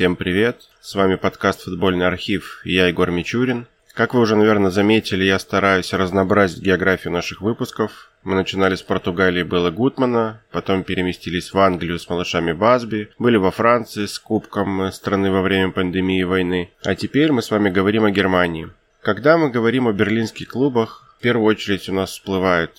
Всем привет! С вами подкаст «Футбольный архив» и я, Егор Мичурин. Как вы уже, наверное, заметили, я стараюсь разнообразить географию наших выпусков. Мы начинали с Португалии Белла Гутмана, потом переместились в Англию с малышами Басби, были во Франции с Кубком страны во время пандемии и войны, а теперь мы с вами говорим о Германии. Когда мы говорим о берлинских клубах, в первую очередь у нас всплывает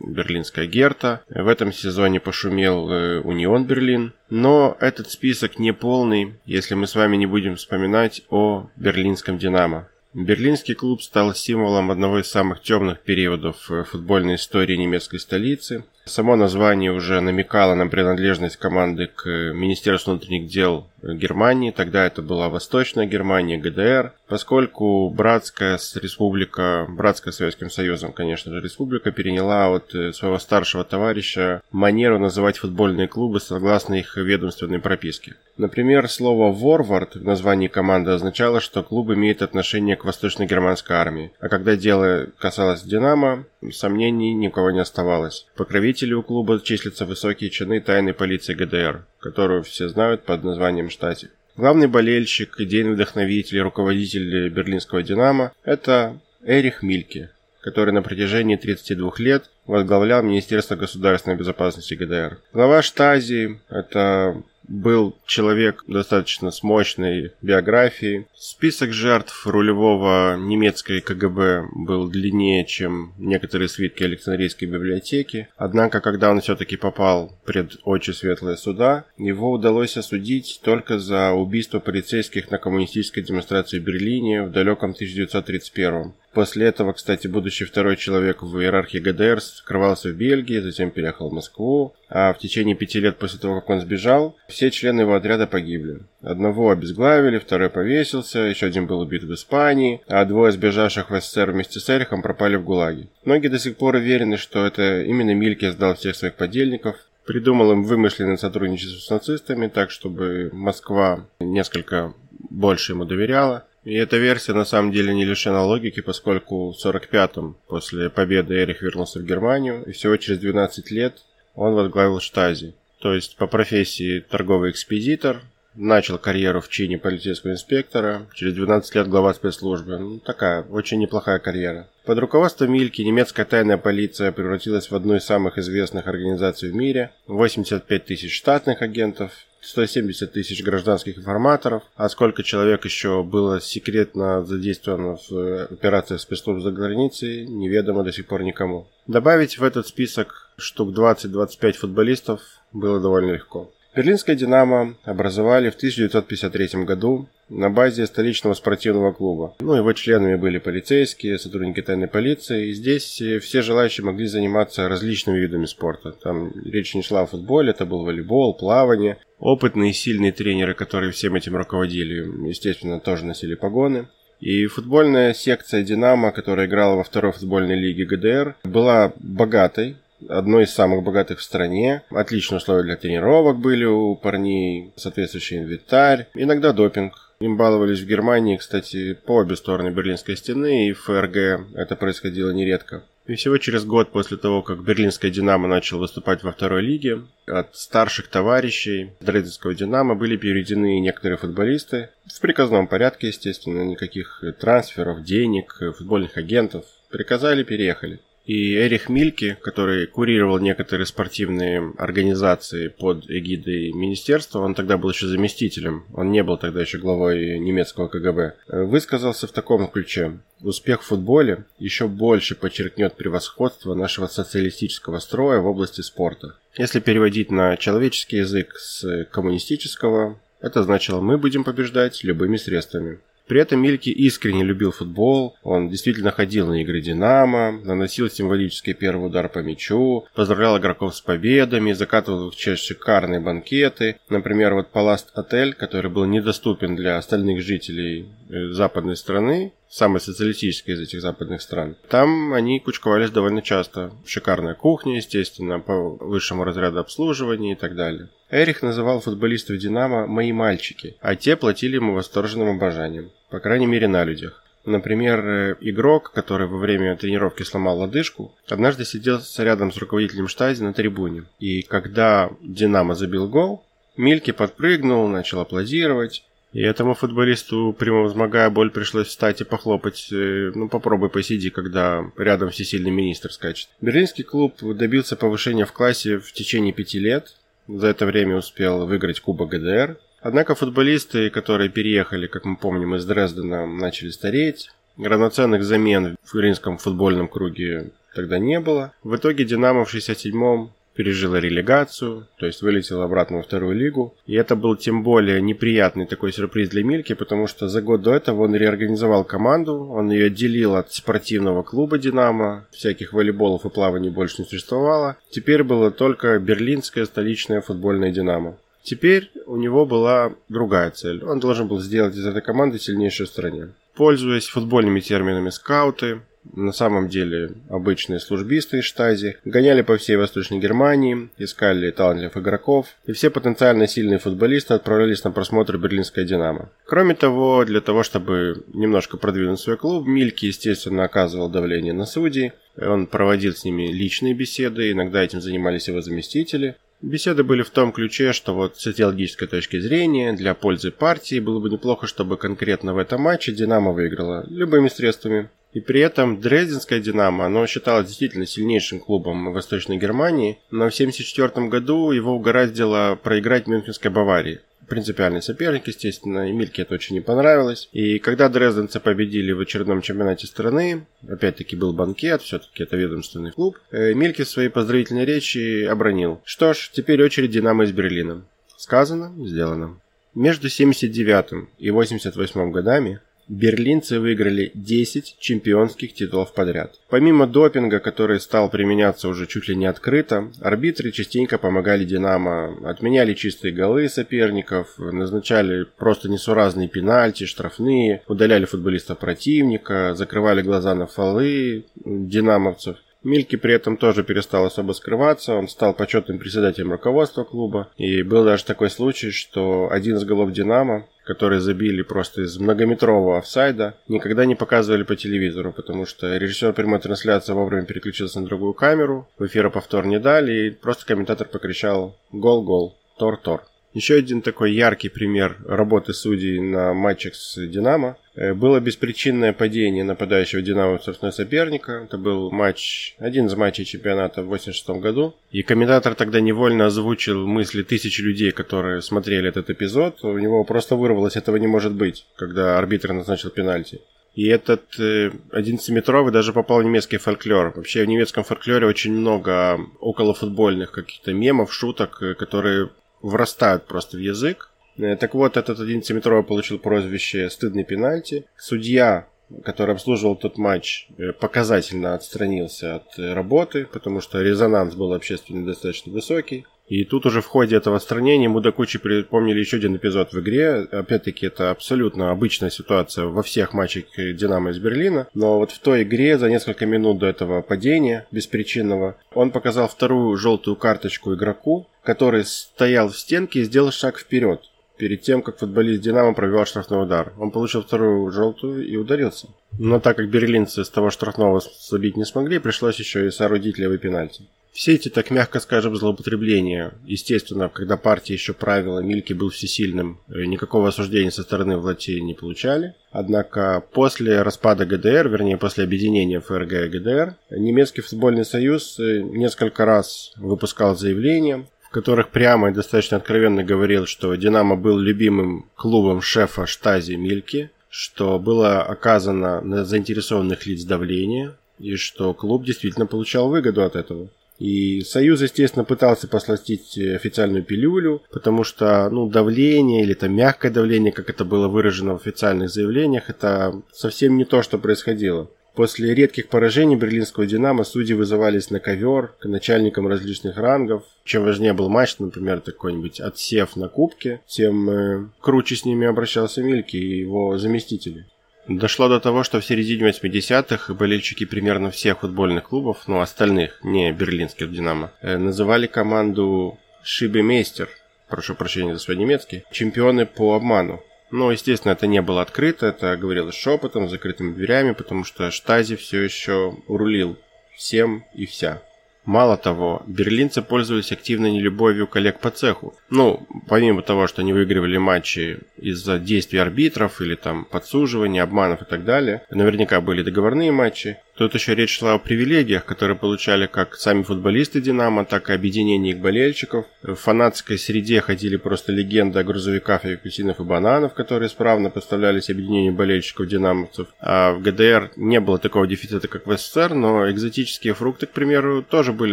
берлинская Герта. В этом сезоне пошумел э, Унион Берлин. Но этот список не полный, если мы с вами не будем вспоминать о берлинском Динамо. Берлинский клуб стал символом одного из самых темных периодов э, футбольной истории немецкой столицы. Само название уже намекало на принадлежность команды к Министерству внутренних дел Германии. Тогда это была Восточная Германия, ГДР. Поскольку братская республика, братская Советским Союзом, конечно же, республика переняла от э, своего старшего товарища манеру называть футбольные клубы согласно их ведомственной прописке. Например, слово «ворвард» в названии команды означало, что клуб имеет отношение к восточно-германской армии. А когда дело касалось «Динамо», сомнений ни у кого не оставалось. Покровители у клуба числятся высокие чины тайной полиции ГДР, которую все знают под названием Штати. Главный болельщик, идейный вдохновитель и руководитель берлинского «Динамо» – это Эрих Мильке, который на протяжении 32 лет возглавлял Министерство государственной безопасности ГДР. Глава Штази – это был человек достаточно с мощной биографией. Список жертв рулевого немецкой КГБ был длиннее, чем некоторые свитки Александрийской библиотеки. Однако, когда он все-таки попал пред очи светлые суда, его удалось осудить только за убийство полицейских на коммунистической демонстрации в Берлине в далеком 1931 После этого, кстати, будущий второй человек в иерархии ГДР скрывался в Бельгии, затем переехал в Москву, а в течение пяти лет после того, как он сбежал, все члены его отряда погибли. Одного обезглавили, второй повесился, еще один был убит в Испании, а двое сбежавших в СССР вместе с Эрихом пропали в ГУЛАГе. Многие до сих пор уверены, что это именно Мильке сдал всех своих подельников, придумал им вымышленное сотрудничество с нацистами, так чтобы Москва несколько больше ему доверяла. И эта версия на самом деле не лишена логики, поскольку в 45-м, после победы Эрих вернулся в Германию, и всего через 12 лет он возглавил Штази. То есть по профессии торговый экспедитор, начал карьеру в чине полицейского инспектора, через 12 лет глава спецслужбы. Ну, такая очень неплохая карьера. Под руководством Мильки немецкая тайная полиция превратилась в одну из самых известных организаций в мире. 85 тысяч штатных агентов, 170 тысяч гражданских информаторов, а сколько человек еще было секретно задействовано в э, операциях спецслужб за границей, неведомо до сих пор никому. Добавить в этот список штук 20-25 футболистов было довольно легко. Берлинское «Динамо» образовали в 1953 году на базе столичного спортивного клуба. Ну, его членами были полицейские, сотрудники тайной полиции. И здесь э, все желающие могли заниматься различными видами спорта. Там речь не шла о футболе, это был волейбол, плавание. Опытные и сильные тренеры, которые всем этим руководили, естественно, тоже носили погоны. И футбольная секция «Динамо», которая играла во второй футбольной лиге ГДР, была богатой, одной из самых богатых в стране. Отличные условия для тренировок были у парней, соответствующий инвентарь, иногда допинг. Им баловались в Германии, кстати, по обе стороны Берлинской стены, и в ФРГ это происходило нередко. И всего через год после того, как берлинская «Динамо» начал выступать во второй лиге, от старших товарищей Дрезденского «Динамо» были переведены некоторые футболисты. В приказном порядке, естественно, никаких трансферов, денег, футбольных агентов. Приказали, переехали. И Эрих Мильке, который курировал некоторые спортивные организации под эгидой министерства, он тогда был еще заместителем, он не был тогда еще главой немецкого КГБ, высказался в таком ключе. Успех в футболе еще больше подчеркнет превосходство нашего социалистического строя в области спорта. Если переводить на человеческий язык с коммунистического, это значило «мы будем побеждать любыми средствами». При этом Мильки искренне любил футбол, он действительно ходил на игры «Динамо», наносил символический первый удар по мячу, поздравлял игроков с победами, закатывал в честь шикарные банкеты. Например, вот Паласт Отель, который был недоступен для остальных жителей э, западной страны, самой социалистической из этих западных стран. Там они кучковались довольно часто. Шикарная кухня, естественно, по высшему разряду обслуживания и так далее. Эрих называл футболистов «Динамо» «мои мальчики», а те платили ему восторженным обожанием, по крайней мере на людях. Например, э, игрок, который во время тренировки сломал лодыжку, однажды сидел рядом с руководителем штази на трибуне. И когда «Динамо» забил гол, Мильки подпрыгнул, начал аплодировать, И этому футболисту, превозмогая боль, пришлось встать и похлопать. Э, ну, попробуй посиди, когда рядом всесильный министр скачет. Берлинский клуб добился повышения в классе в течение пяти лет. За это время успел выиграть Кубок ГДР. Однако футболисты, которые переехали, как мы помним, из Дрездена, начали стареть. Равноценных замен в берлинском футбольном круге тогда не было. В итоге «Динамо» в 67-м пережила релегацию, то есть вылетела обратно во вторую лигу. И это был тем более неприятный такой сюрприз для Мильки, потому что за год до этого он реорганизовал команду, он ее отделил от спортивного клуба «Динамо», всяких волейболов и плаваний больше не существовало. Теперь было только берлинское столичное футбольное «Динамо». Теперь у него была другая цель. Он должен был сделать из этой команды сильнейшую в стране. Пользуясь футбольными терминами скауты, на самом деле обычные службисты из штази, гоняли по всей Восточной Германии, искали талантливых игроков, и все потенциально сильные футболисты отправлялись на просмотр берлинской «Динамо». Кроме того, для того, чтобы немножко продвинуть свой клуб, Мильки, естественно, оказывал давление на судей, он проводил с ними личные беседы, иногда этим занимались его заместители. Беседы были в том ключе, что вот с идеологической точки зрения, для пользы партии было бы неплохо, чтобы конкретно в этом матче «Динамо» выиграла любыми средствами. И при этом Дрезденская «Динамо», оно считалось действительно сильнейшим клубом Восточной Германии, но в 1974 году его угораздило проиграть Мюнхенской Баварии принципиальный соперник, естественно, и Мильке это очень не понравилось. И когда дрезденцы победили в очередном чемпионате страны, опять-таки был банкет, все-таки это ведомственный клуб, э, Мильке в своей поздравительной речи обронил. Что ж, теперь очередь Динамо из Берлина. Сказано, сделано. Между 79 и 88 годами Берлинцы выиграли 10 чемпионских титулов подряд. Помимо допинга, который стал применяться уже чуть ли не открыто, арбитры частенько помогали «Динамо», отменяли чистые голы соперников, назначали просто несуразные пенальти, штрафные, удаляли футболистов противника, закрывали глаза на фолы динамовцев. Мильки при этом тоже перестал особо скрываться, он стал почетным председателем руководства клуба. И был даже такой случай, что один из голов «Динамо», которые забили просто из многометрового офсайда, никогда не показывали по телевизору, потому что режиссер прямой трансляции вовремя переключился на другую камеру, в эфира повтор не дали, и просто комментатор покричал «Гол-гол! Тор-тор!». Еще один такой яркий пример работы судей на матчах с «Динамо» э, было беспричинное падение нападающего «Динамо» собственного соперника. Это был матч, один из матчей чемпионата в 86 году. И комментатор тогда невольно озвучил мысли тысячи людей, которые смотрели этот эпизод. У него просто вырвалось «этого не может быть», когда арбитр назначил пенальти. И этот 11-метровый э, даже попал в немецкий фольклор. Вообще в немецком фольклоре очень много околофутбольных каких-то мемов, шуток, э, которые врастают просто в язык. Э, так вот, этот 11-метровый получил прозвище «стыдный пенальти». Судья, который обслуживал тот матч, э, показательно отстранился от э, работы, потому что резонанс был общественный достаточно высокий. И тут уже в ходе этого отстранения Мудакучи припомнили еще один эпизод в игре. Опять-таки, это абсолютно обычная ситуация во всех матчах Динамо из Берлина. Но вот в той игре за несколько минут до этого падения беспричинного он показал вторую желтую карточку игроку, который стоял в стенке и сделал шаг вперед перед тем, как футболист «Динамо» провел штрафной удар. Он получил вторую желтую и ударился. Но так как берлинцы с того штрафного забить не смогли, пришлось еще и соорудить левый пенальти. Все эти, так мягко скажем, злоупотребления, естественно, когда партия еще правила, Мильки был всесильным, э, никакого осуждения со стороны властей не получали. Однако после распада ГДР, вернее после объединения ФРГ и ГДР, немецкий футбольный союз э, несколько раз выпускал заявления, в которых прямо и достаточно откровенно говорил, что «Динамо» был любимым клубом шефа Штази Мильки, что было оказано на заинтересованных лиц давление, и что клуб действительно получал выгоду от этого. И Союз, естественно, пытался посластить официальную пилюлю, потому что ну, давление или там мягкое давление, как это было выражено в официальных заявлениях, это совсем не то, что происходило. После редких поражений берлинского «Динамо» судьи вызывались на ковер к начальникам различных рангов. Чем важнее был матч, например, такой-нибудь отсев на кубке, тем э, круче с ними обращался Мильки и его заместители. Дошло до того, что в середине 80-х болельщики примерно всех футбольных клубов, ну остальных, не берлинских «Динамо», э, называли команду «Шибемейстер», прошу прощения за свой немецкий, чемпионы по обману. Но, естественно, это не было открыто, это говорилось шепотом, закрытыми дверями, потому что Штази все еще урулил всем и вся. Мало того, берлинцы пользовались активной нелюбовью коллег по цеху. Ну, помимо того, что они выигрывали матчи из-за действий арбитров или там подсуживания, обманов и так далее, наверняка были договорные матчи, Тут еще речь шла о привилегиях, которые получали как сами футболисты «Динамо», так и объединение их болельщиков. В фанатской среде ходили просто легенды о грузовиках, апельсинов и бананов, которые исправно поставлялись объединению болельщиков «Динамовцев». А в ГДР не было такого дефицита, как в СССР, но экзотические фрукты, к примеру, тоже были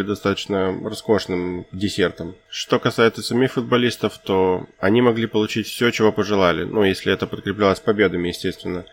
достаточно роскошным десертом. Что касается самих футболистов, то они могли получить все, чего пожелали, ну, если это подкреплялось победами, естественно.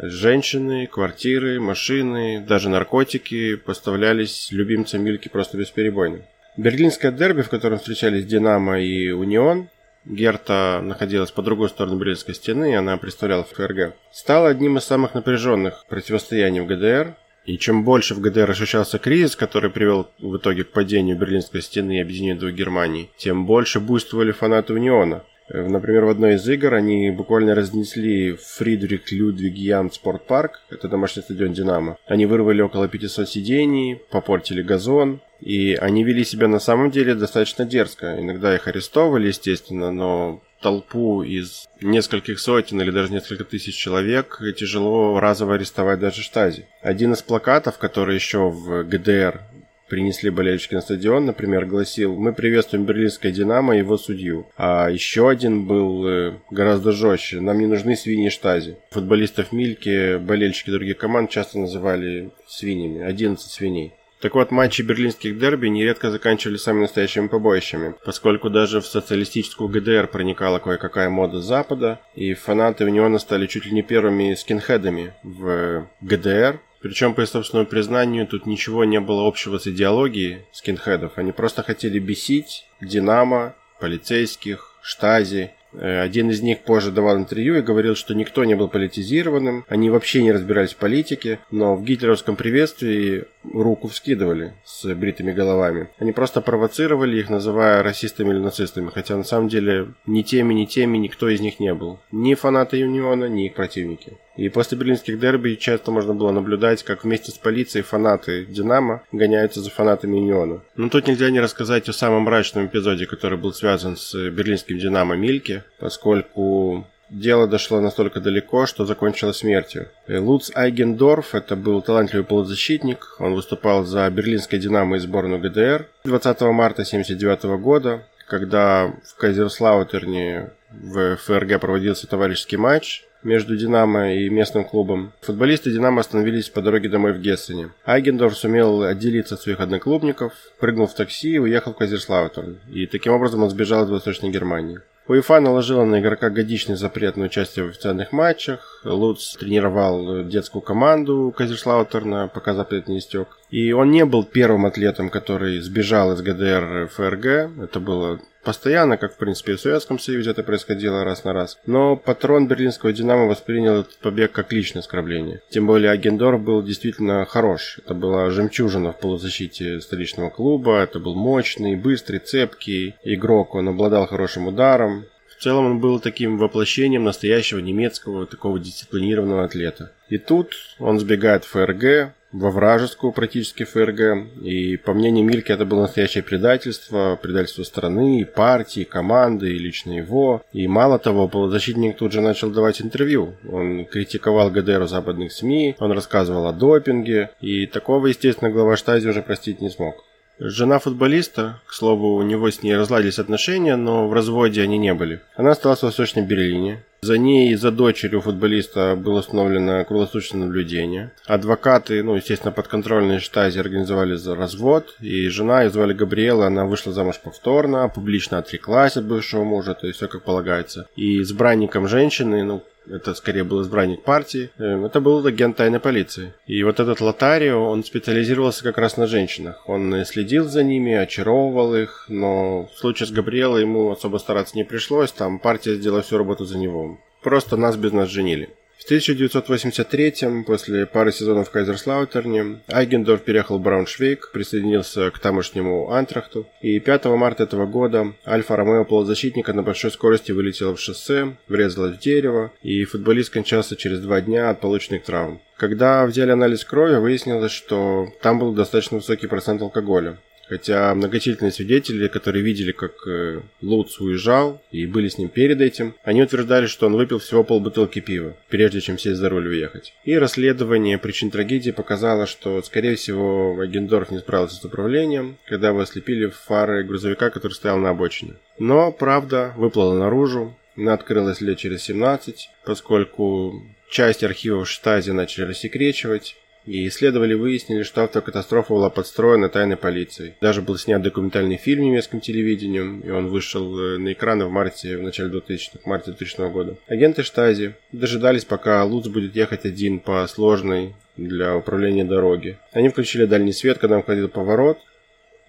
Женщины, квартиры, машины, даже наркотики поставлялись любимцам Мильки просто бесперебойно. Берлинское дерби, в котором встречались Динамо и Унион, Герта находилась по другой сторону Берлинской стены, и она представляла ФРГ, стало одним из самых напряженных противостояний в ГДР. И чем больше в ГДР ощущался кризис, который привел в итоге к падению Берлинской стены и объединению двух Германий, тем больше буйствовали фанаты Униона – например, в одной из игр они буквально разнесли Фридрих Людвиг Ян Спортпарк, это домашний стадион Динамо. Они вырвали около 500 сидений, попортили газон, и они вели себя на самом деле достаточно дерзко. Иногда их арестовывали, естественно, но толпу из нескольких сотен или даже несколько тысяч человек тяжело разово арестовать даже штази. Один из плакатов, который еще в ГДР принесли болельщики на стадион, например, гласил «Мы приветствуем берлинское «Динамо» и его судью». А еще один был э, гораздо жестче «Нам не нужны свиньи штази». Футболистов Мильки болельщики других команд часто называли свиньями, 11 свиней. Так вот, матчи берлинских дерби нередко заканчивались самыми настоящими побоищами, поскольку даже в социалистическую ГДР проникала кое-какая мода Запада, и фанаты Униона стали чуть ли не первыми скинхедами в ГДР, причем, по собственному признанию, тут ничего не было общего с идеологией скинхедов. Они просто хотели бесить Динамо, полицейских, штази Э, один из них позже давал интервью и говорил, что никто не был политизированным, они вообще не разбирались в политике, но в гитлеровском приветствии руку вскидывали с бритыми головами. Они просто провоцировали их, называя расистами или нацистами, хотя на самом деле ни теми, ни теми никто из них не был. Ни фанаты Юниона, ни их противники. И после берлинских дерби часто можно было наблюдать, как вместе с полицией фанаты «Динамо» гоняются за фанатами «Юниона». Но тут нельзя не рассказать о самом мрачном эпизоде, который был связан с берлинским «Динамо» Мильке, поскольку Дело дошло настолько далеко, что закончилось смертью. Луц Айгендорф, это был талантливый полузащитник, он выступал за берлинское «Динамо» и сборную ГДР. 20 марта 1979 года, когда в Кайзерслаутерне в ФРГ проводился товарищеский матч, между «Динамо» и местным клубом. Футболисты «Динамо» остановились по дороге домой в Гессене. Айгендорф сумел отделиться от своих одноклубников, прыгнул в такси и уехал в Кайзерслаутерн. И таким образом он сбежал из Восточной Германии. УЕФА наложила на игрока годичный запрет на участие в официальных матчах. Луц тренировал детскую команду Кайзерслаутерна, пока запрет не истек. И он не был первым атлетом, который сбежал из ГДР ФРГ. Это было постоянно, как в принципе и в Советском Союзе это происходило раз на раз. Но патрон берлинского «Динамо» воспринял этот побег как личное оскорбление. Тем более Агендор был действительно хорош. Это была жемчужина в полузащите столичного клуба. Это был мощный, быстрый, цепкий игрок. Он обладал хорошим ударом. В целом он был таким воплощением настоящего немецкого такого дисциплинированного атлета. И тут он сбегает в ФРГ, во вражескую практически ФРГ. И по мнению Мильки это было настоящее предательство, предательство страны, партии, команды, и лично его. И мало того, полузащитник тут же начал давать интервью. Он критиковал ГДР в западных СМИ, он рассказывал о допинге. И такого, естественно, глава штази уже простить не смог. Жена футболиста, к слову, у него с ней разладились отношения, но в разводе они не были. Она осталась в Восточном Берлине. За ней за дочерью футболиста было установлено круглосуточное наблюдение. Адвокаты, ну, естественно, подконтрольные штази организовали за развод, и жена, ее звали Габриэла, она вышла замуж повторно, публично отреклась от бывшего мужа, то есть все как полагается. И избранником женщины, ну, это скорее был избранник партии, эм, это был агент тайной полиции. И вот этот Лотарио, он специализировался как раз на женщинах. Он следил за ними, очаровывал их, но в случае с Габриэлой ему особо стараться не пришлось, там партия сделала всю работу за него. Просто нас без нас женили. В 1983-м, после пары сезонов в Кайзерслаутерне, Айгендорф переехал в Брауншвейг, присоединился к тамошнему Антрахту, и 5 марта этого года Альфа-Ромео полузащитника на большой скорости вылетела в шоссе, врезалась в дерево, и футболист скончался через два дня от полученных травм. Когда взяли анализ крови, выяснилось, что там был достаточно высокий процент алкоголя. Хотя многочисленные свидетели, которые видели, как э, Луц уезжал и были с ним перед этим, они утверждали, что он выпил всего полбутылки пива, прежде чем сесть за руль и уехать. И расследование причин трагедии показало, что, скорее всего, Агендорф не справился с управлением, когда его ослепили фары грузовика, который стоял на обочине. Но правда выплыла наружу, она открылась лет через 17, поскольку часть архивов Штази начали рассекречивать, и исследовали выяснили, что автокатастрофа была подстроена тайной полицией. Даже был снят документальный фильм немецким телевидением, и он вышел э, на экраны в марте, в начале 2000-х, марте 2000 года. Агенты Штази дожидались, пока Луц будет ехать один по сложной для управления дороге. Они включили дальний свет, когда он входил поворот.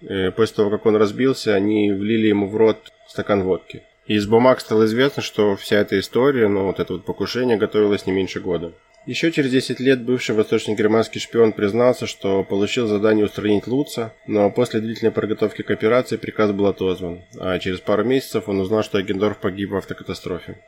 Э, после того, как он разбился, они влили ему в рот стакан водки. Из бумаг стало известно, что вся эта история, ну вот это вот покушение, готовилось не меньше года. Еще через 10 лет бывший восточно-германский шпион признался, что получил задание устранить Луца, но после длительной подготовки к операции приказ был отозван, а через пару месяцев он узнал, что Агендорф погиб в автокатастрофе.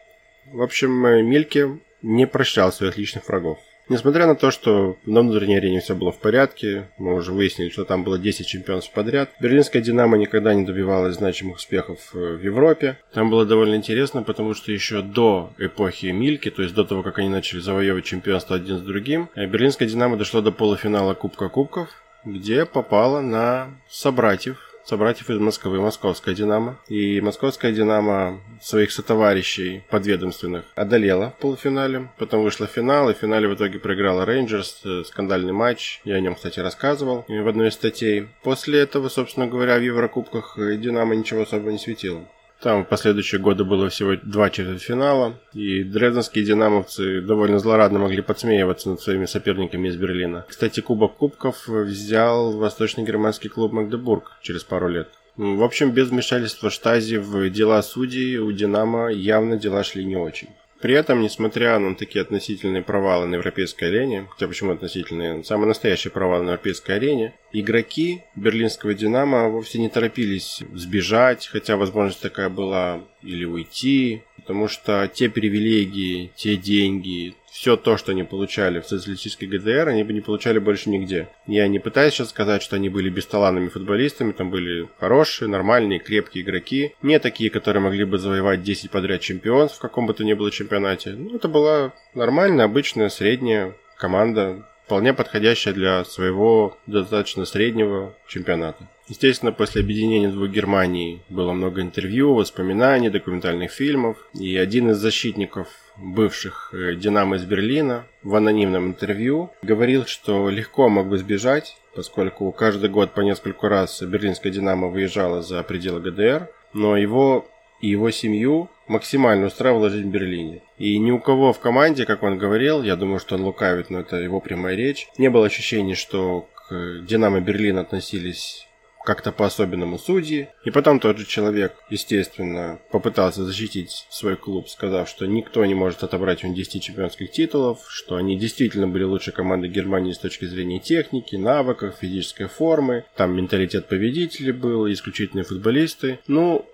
В общем, Мильке не прощал своих личных врагов. Несмотря на то, что на внутренней арене все было в порядке, мы уже выяснили, что там было 10 чемпионств подряд, берлинская «Динамо» никогда не добивалась значимых успехов э, в Европе. Там было довольно интересно, потому что еще до эпохи Мильки, то есть до того, как они начали завоевывать чемпионство один с другим, э, берлинская «Динамо» дошло до полуфинала Кубка Кубков, где попала на собратьев собратьев из Москвы, Московская Динамо. И Московская Динамо своих сотоварищей подведомственных одолела в полуфинале. Потом вышла в финал, и в финале в итоге проиграла Рейнджерс. Скандальный матч. Я о нем, кстати, рассказывал в одной из статей. После этого, собственно говоря, в Еврокубках Динамо ничего особо не светило. Там в последующие годы было всего два четвертьфинала, и дрезденские динамовцы довольно злорадно могли подсмеиваться над своими соперниками из Берлина. Кстати, Кубок Кубков взял восточно-германский клуб Магдебург через пару лет. В общем, без вмешательства Штази в дела судей у «Динамо» явно дела шли не очень. При этом, несмотря на такие относительные провалы на европейской арене, хотя почему относительные, самый настоящий провал на европейской арене, игроки берлинского «Динамо» вовсе не торопились сбежать, хотя возможность такая была, или уйти, потому что те привилегии, те деньги, все то, что они получали в социалистической ГДР, они бы не получали больше нигде. Я не пытаюсь сейчас сказать, что они были бесталанными футболистами, там были хорошие, нормальные, крепкие игроки, не такие, которые могли бы завоевать 10 подряд чемпионств в каком бы то ни было чемпионате. Ну, это была нормальная, обычная, средняя команда, вполне подходящая для своего достаточно среднего чемпионата. Естественно, после объединения двух Германий было много интервью, воспоминаний, документальных фильмов. И один из защитников бывших э, «Динамо» из Берлина в анонимном интервью говорил, что легко мог бы сбежать, поскольку каждый год по несколько раз берлинская «Динамо» выезжала за пределы ГДР, но его и его семью максимально устраивала жизнь в Берлине. И ни у кого в команде, как он говорил, я думаю, что он лукавит, но это его прямая речь, не было ощущения, что к «Динамо» Берлин относились как-то по-особенному судьи. И потом тот же человек, естественно, попытался защитить свой клуб, сказав, что никто не может отобрать у них 10 чемпионских титулов, что они действительно были лучшей командой Германии с точки зрения техники, навыков, физической формы. Там менталитет победителей был, исключительные футболисты. Ну,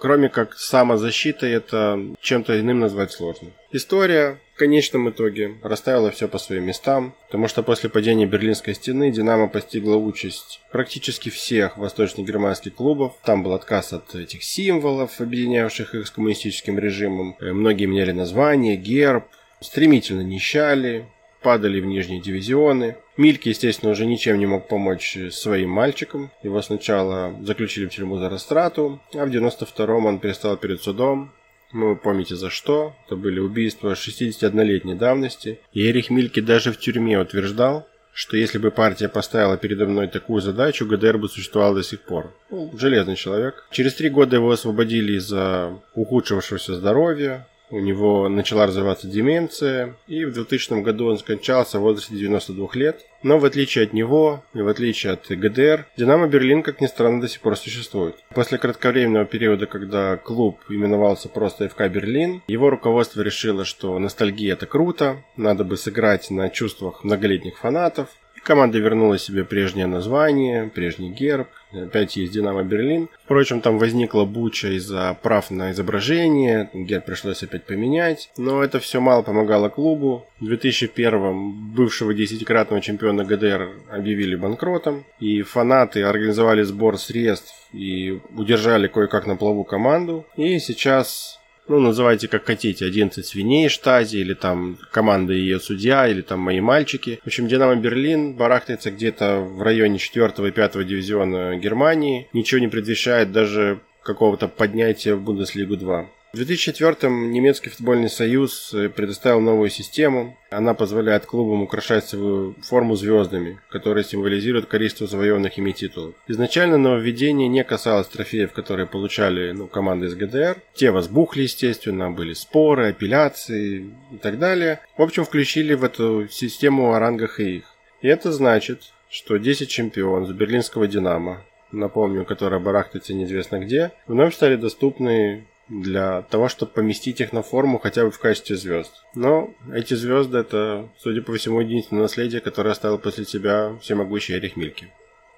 кроме как самозащита, это чем-то иным назвать сложно. История в конечном итоге расставила все по своим местам, потому что после падения Берлинской стены Динамо постигла участь практически всех восточно-германских клубов. Там был отказ от этих символов, объединявших их с коммунистическим режимом. Э, многие меняли название, герб, стремительно нищали, падали в нижние дивизионы. Мильки, естественно, уже ничем не мог помочь своим мальчикам. Его сначала заключили в тюрьму за растрату, а в 92-м он перестал перед судом. Вы помните за что? Это были убийства 61-летней давности. И Эрих Мильки даже в тюрьме утверждал, что если бы партия поставила передо мной такую задачу, ГДР бы существовал до сих пор. Ну, железный человек. Через три года его освободили из-за ухудшившегося здоровья, у него начала развиваться деменция, и в 2000 году он скончался в возрасте 92 лет. Но в отличие от него и в отличие от ГДР, Динамо Берлин, как ни странно, до сих пор существует. После кратковременного периода, когда клуб именовался просто ФК Берлин, его руководство решило, что ностальгия это круто, надо бы сыграть на чувствах многолетних фанатов, Команда вернула себе прежнее название, прежний герб. Опять есть Динамо Берлин. Впрочем, там возникла буча из-за прав на изображение. Герб пришлось опять поменять. Но это все мало помогало клубу. В 2001 бывшего десятикратного чемпиона ГДР объявили банкротом. И фанаты организовали сбор средств и удержали кое-как на плаву команду. И сейчас ну, называйте как хотите, 11 свиней штази, или там команда ее судья, или там мои мальчики. В общем, Динамо Берлин барахтается где-то в районе 4 и 5 дивизиона Германии. Ничего не предвещает даже какого-то поднятия в Бундеслигу 2. В 2004-м немецкий футбольный союз э, предоставил новую систему. Она позволяет клубам украшать свою форму звездами, которые символизируют количество завоеванных ими титулов. Изначально нововведение не касалось трофеев, которые получали ну, команды из ГДР. Те возбухли, естественно, были споры, апелляции и так далее. В общем, включили в эту систему о рангах и их. И это значит, что 10 чемпионов берлинского «Динамо», напомню, которая барахтается неизвестно где, вновь стали доступны для того, чтобы поместить их на форму хотя бы в качестве звезд. Но эти звезды это, судя по всему, единственное наследие, которое оставил после себя всемогущий Эрих Мильки.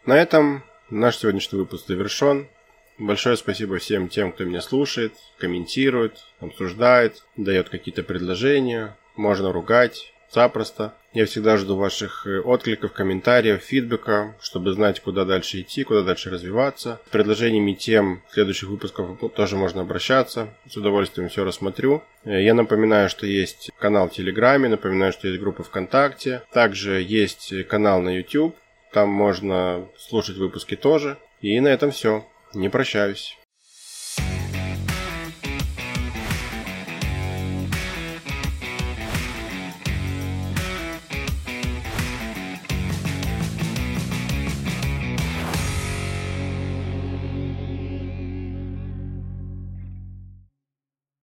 На этом наш сегодняшний выпуск завершен. Большое спасибо всем тем, кто меня слушает, комментирует, обсуждает, дает какие-то предложения. Можно ругать, запросто. Я всегда жду ваших э, откликов, комментариев, фидбэка, чтобы знать, куда дальше идти, куда дальше развиваться. С предложениями тем следующих выпусков тоже можно обращаться. С удовольствием все рассмотрю. Э, я напоминаю, что есть канал в Телеграме, напоминаю, что есть группа ВКонтакте. Также есть канал на YouTube. Там можно слушать выпуски тоже. И на этом все. Не прощаюсь.